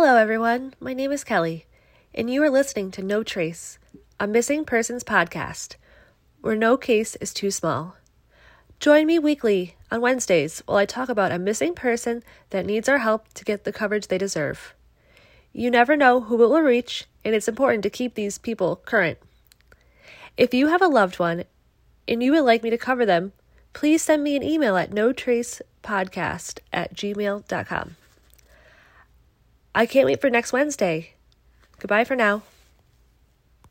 Hello, everyone. My name is Kelly, and you are listening to No Trace, a missing persons podcast where no case is too small. Join me weekly on Wednesdays while I talk about a missing person that needs our help to get the coverage they deserve. You never know who it will reach, and it's important to keep these people current. If you have a loved one and you would like me to cover them, please send me an email at notracepodcast at gmail.com. I can't wait for next Wednesday. Goodbye for now.